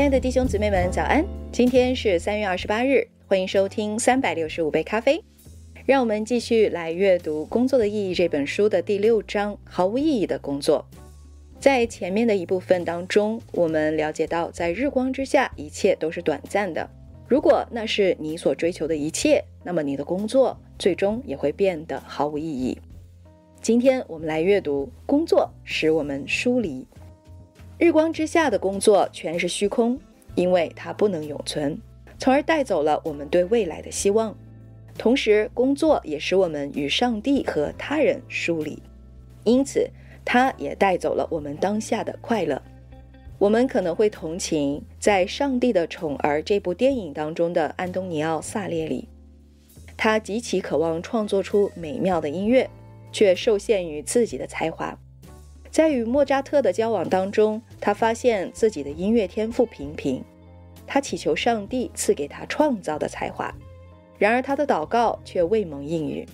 亲爱的弟兄姊妹们，早安！今天是三月二十八日，欢迎收听三百六十五杯咖啡。让我们继续来阅读《工作的意义》这本书的第六章“毫无意义的工作”。在前面的一部分当中，我们了解到，在日光之下，一切都是短暂的。如果那是你所追求的一切，那么你的工作最终也会变得毫无意义。今天我们来阅读《工作使我们疏离》。日光之下的工作全是虚空，因为它不能永存，从而带走了我们对未来的希望。同时，工作也使我们与上帝和他人疏离，因此，它也带走了我们当下的快乐。我们可能会同情在《上帝的宠儿》这部电影当中的安东尼奥·萨列里，他极其渴望创作出美妙的音乐，却受限于自己的才华。在与莫扎特的交往当中，他发现自己的音乐天赋平平。他祈求上帝赐给他创造的才华，然而他的祷告却未蒙应允。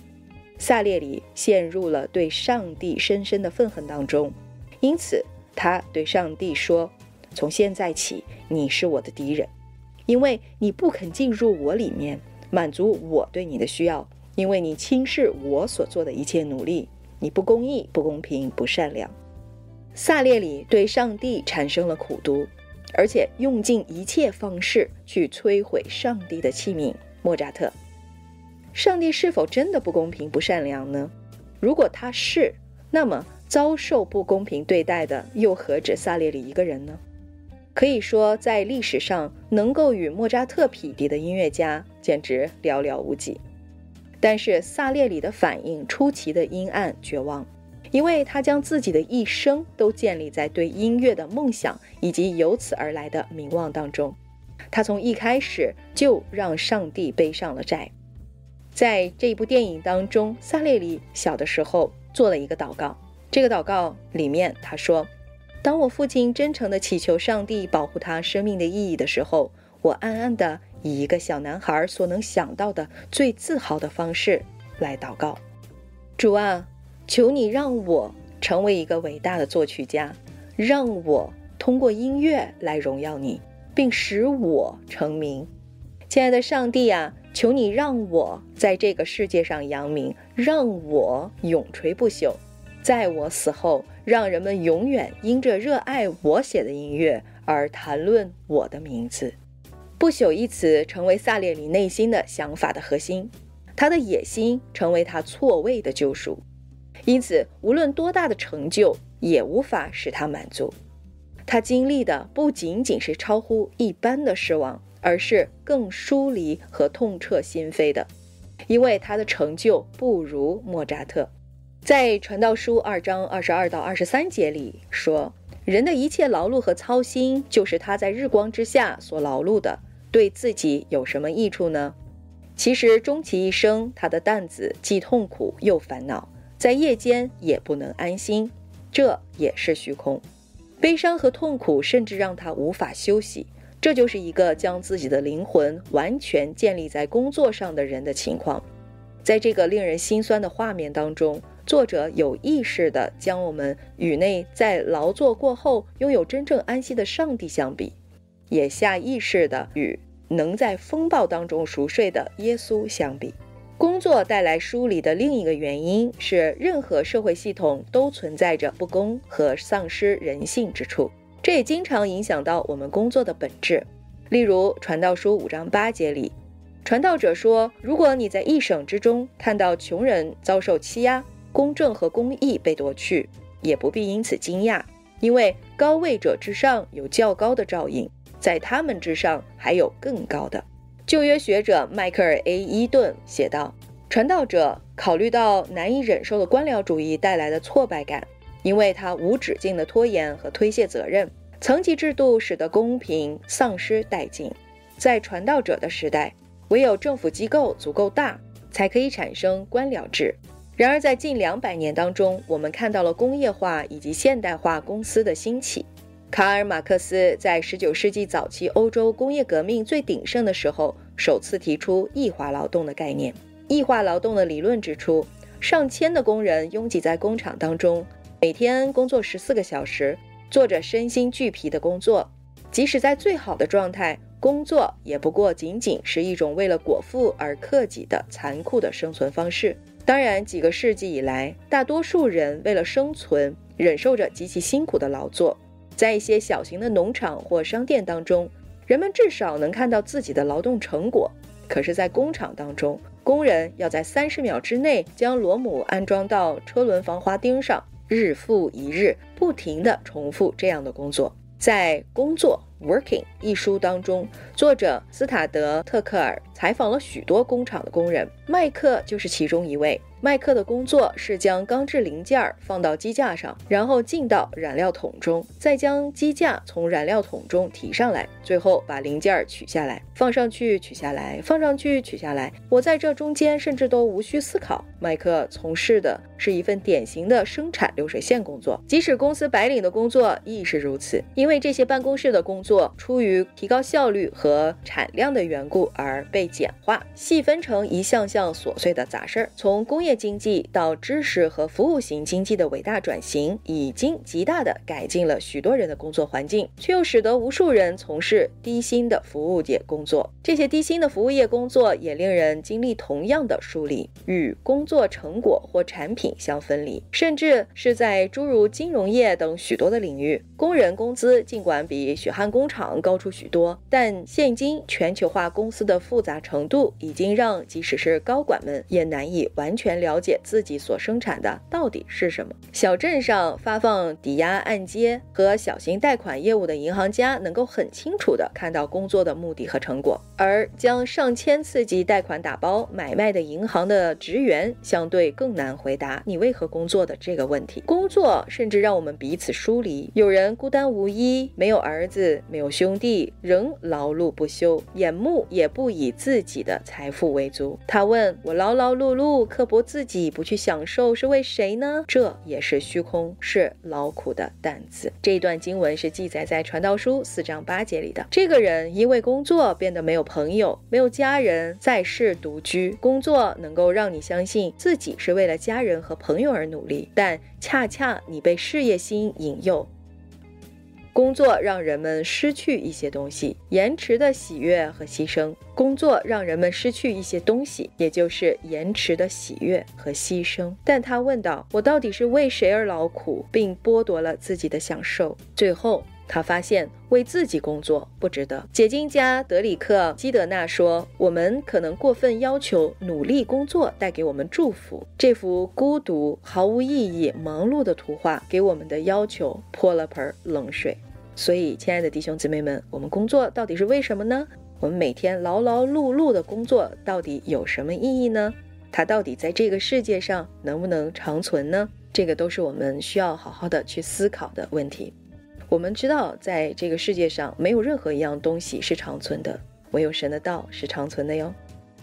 萨列里陷入了对上帝深深的愤恨当中，因此他对上帝说：“从现在起，你是我的敌人，因为你不肯进入我里面，满足我对你的需要，因为你轻视我所做的一切努力，你不公义、不公平、不善良。”萨列里对上帝产生了苦毒，而且用尽一切方式去摧毁上帝的器皿——莫扎特。上帝是否真的不公平、不善良呢？如果他是，那么遭受不公平对待的又何止萨列里一个人呢？可以说，在历史上能够与莫扎特匹敌的音乐家简直寥寥无几。但是萨列里的反应出奇的阴暗、绝望。因为他将自己的一生都建立在对音乐的梦想以及由此而来的名望当中，他从一开始就让上帝背上了债。在这部电影当中，萨列里小的时候做了一个祷告，这个祷告里面他说：“当我父亲真诚地祈求上帝保护他生命的意义的时候，我暗暗地以一个小男孩所能想到的最自豪的方式来祷告，主啊。”求你让我成为一个伟大的作曲家，让我通过音乐来荣耀你，并使我成名。亲爱的上帝啊，求你让我在这个世界上扬名，让我永垂不朽。在我死后，让人们永远因着热爱我写的音乐而谈论我的名字。不朽一词成为萨列里内心的想法的核心，他的野心成为他错位的救赎。因此，无论多大的成就，也无法使他满足。他经历的不仅仅是超乎一般的失望，而是更疏离和痛彻心扉的，因为他的成就不如莫扎特。在《传道书》二章二十二到二十三节里说：“人的一切劳碌和操心，就是他在日光之下所劳碌的，对自己有什么益处呢？其实，终其一生，他的担子既痛苦又烦恼。”在夜间也不能安心，这也是虚空。悲伤和痛苦甚至让他无法休息。这就是一个将自己的灵魂完全建立在工作上的人的情况。在这个令人心酸的画面当中，作者有意识地将我们与那在劳作过后拥有真正安息的上帝相比，也下意识地与能在风暴当中熟睡的耶稣相比。工作带来疏离的另一个原因是，任何社会系统都存在着不公和丧失人性之处，这也经常影响到我们工作的本质。例如，《传道书》五章八节里，传道者说：“如果你在一省之中看到穷人遭受欺压，公正和公义被夺去，也不必因此惊讶，因为高位者之上有较高的照应，在他们之上还有更高的。”旧约学者迈克尔 ·A· 伊顿写道：“传道者考虑到难以忍受的官僚主义带来的挫败感，因为他无止境的拖延和推卸责任。层级制度使得公平丧失殆尽。在传道者的时代，唯有政府机构足够大，才可以产生官僚制。然而，在近两百年当中，我们看到了工业化以及现代化公司的兴起。”卡尔·马克思在19世纪早期欧洲工业革命最鼎盛的时候，首次提出异化劳动的概念。异化劳动的理论指出，上千的工人拥挤在工厂当中，每天工作14个小时，做着身心俱疲的工作。即使在最好的状态，工作也不过仅仅是一种为了果腹而克己的残酷的生存方式。当然，几个世纪以来，大多数人为了生存，忍受着极其辛苦的劳作。在一些小型的农场或商店当中，人们至少能看到自己的劳动成果。可是，在工厂当中，工人要在三十秒之内将螺母安装到车轮防滑钉上，日复一日，不停地重复这样的工作。在《工作》（Working） 一书当中，作者斯塔德特克尔采访了许多工厂的工人，麦克就是其中一位。麦克的工作是将钢制零件放到机架上，然后进到燃料桶中，再将机架从燃料桶中提上来，最后把零件取下来，放上去，取下来，放上去，取下来。我在这中间甚至都无需思考。麦克从事的是一份典型的生产流水线工作，即使公司白领的工作亦是如此，因为这些办公室的工作出于提高效率和产量的缘故而被简化，细分成一项项琐碎的杂事儿。从工业经济到知识和服务型经济的伟大转型，已经极大地改进了许多人的工作环境，却又使得无数人从事低薪的服务业工作。这些低薪的服务业工作也令人经历同样的疏离，与工作成果或产品相分离，甚至是在诸如金融业等许多的领域，工人工资尽管比血汗工厂高出许多，但现今全球化公司的复杂程度已经让即使是高管们也难以完全。了解自己所生产的到底是什么。小镇上发放抵押按揭和小型贷款业务的银行家能够很清楚地看到工作的目的和成果，而将上千次级贷款打包买卖的银行的职员相对更难回答你为何工作的这个问题。工作甚至让我们彼此疏离，有人孤单无依，没有儿子，没有兄弟，仍劳碌不休，眼目也不以自己的财富为足。他问我：劳劳碌碌，刻薄。自己不去享受是为谁呢？这也是虚空，是劳苦的担子。这一段经文是记载在《传道书》四章八节里的。这个人因为工作变得没有朋友，没有家人，在世独居。工作能够让你相信自己是为了家人和朋友而努力，但恰恰你被事业心引诱。工作让人们失去一些东西，延迟的喜悦和牺牲。工作让人们失去一些东西，也就是延迟的喜悦和牺牲。但他问道：“我到底是为谁而劳苦，并剥夺了自己的享受？”最后，他发现为自己工作不值得。解经家德里克基德纳说：“我们可能过分要求努力工作带给我们祝福。”这幅孤独、毫无意义、忙碌的图画给我们的要求泼了盆冷水。所以，亲爱的弟兄姊妹们，我们工作到底是为什么呢？我们每天劳劳碌碌的工作到底有什么意义呢？它到底在这个世界上能不能长存呢？这个都是我们需要好好的去思考的问题。我们知道，在这个世界上没有任何一样东西是长存的，唯有神的道是长存的哟。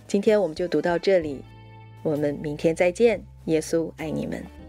今天我们就读到这里，我们明天再见。耶稣爱你们。